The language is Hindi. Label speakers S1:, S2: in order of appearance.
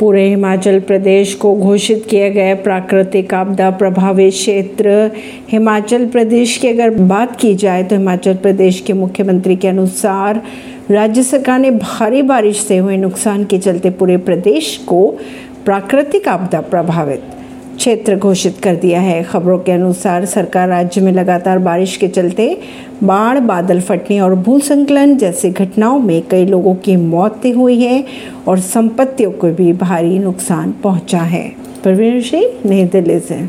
S1: पूरे हिमाचल प्रदेश को घोषित किया गया प्राकृतिक आपदा प्रभावित क्षेत्र। हिमाचल प्रदेश की अगर बात की जाए तो हिमाचल प्रदेश के मुख्यमंत्री के अनुसार राज्य सरकार ने भारी बारिश से हुए नुकसान के चलते पूरे प्रदेश को प्राकृतिक आपदा प्रभावित क्षेत्र घोषित कर दिया है। खबरों के अनुसार सरकार राज्य में लगातार बारिश के चलते बाढ़, बादल फटने और भूसंकलन जैसी घटनाओं में कई लोगों की मौतें हुई है और संपत्तियों को भी भारी नुकसान पहुँचा है। परवीन सिंह, नई दिल्ली से।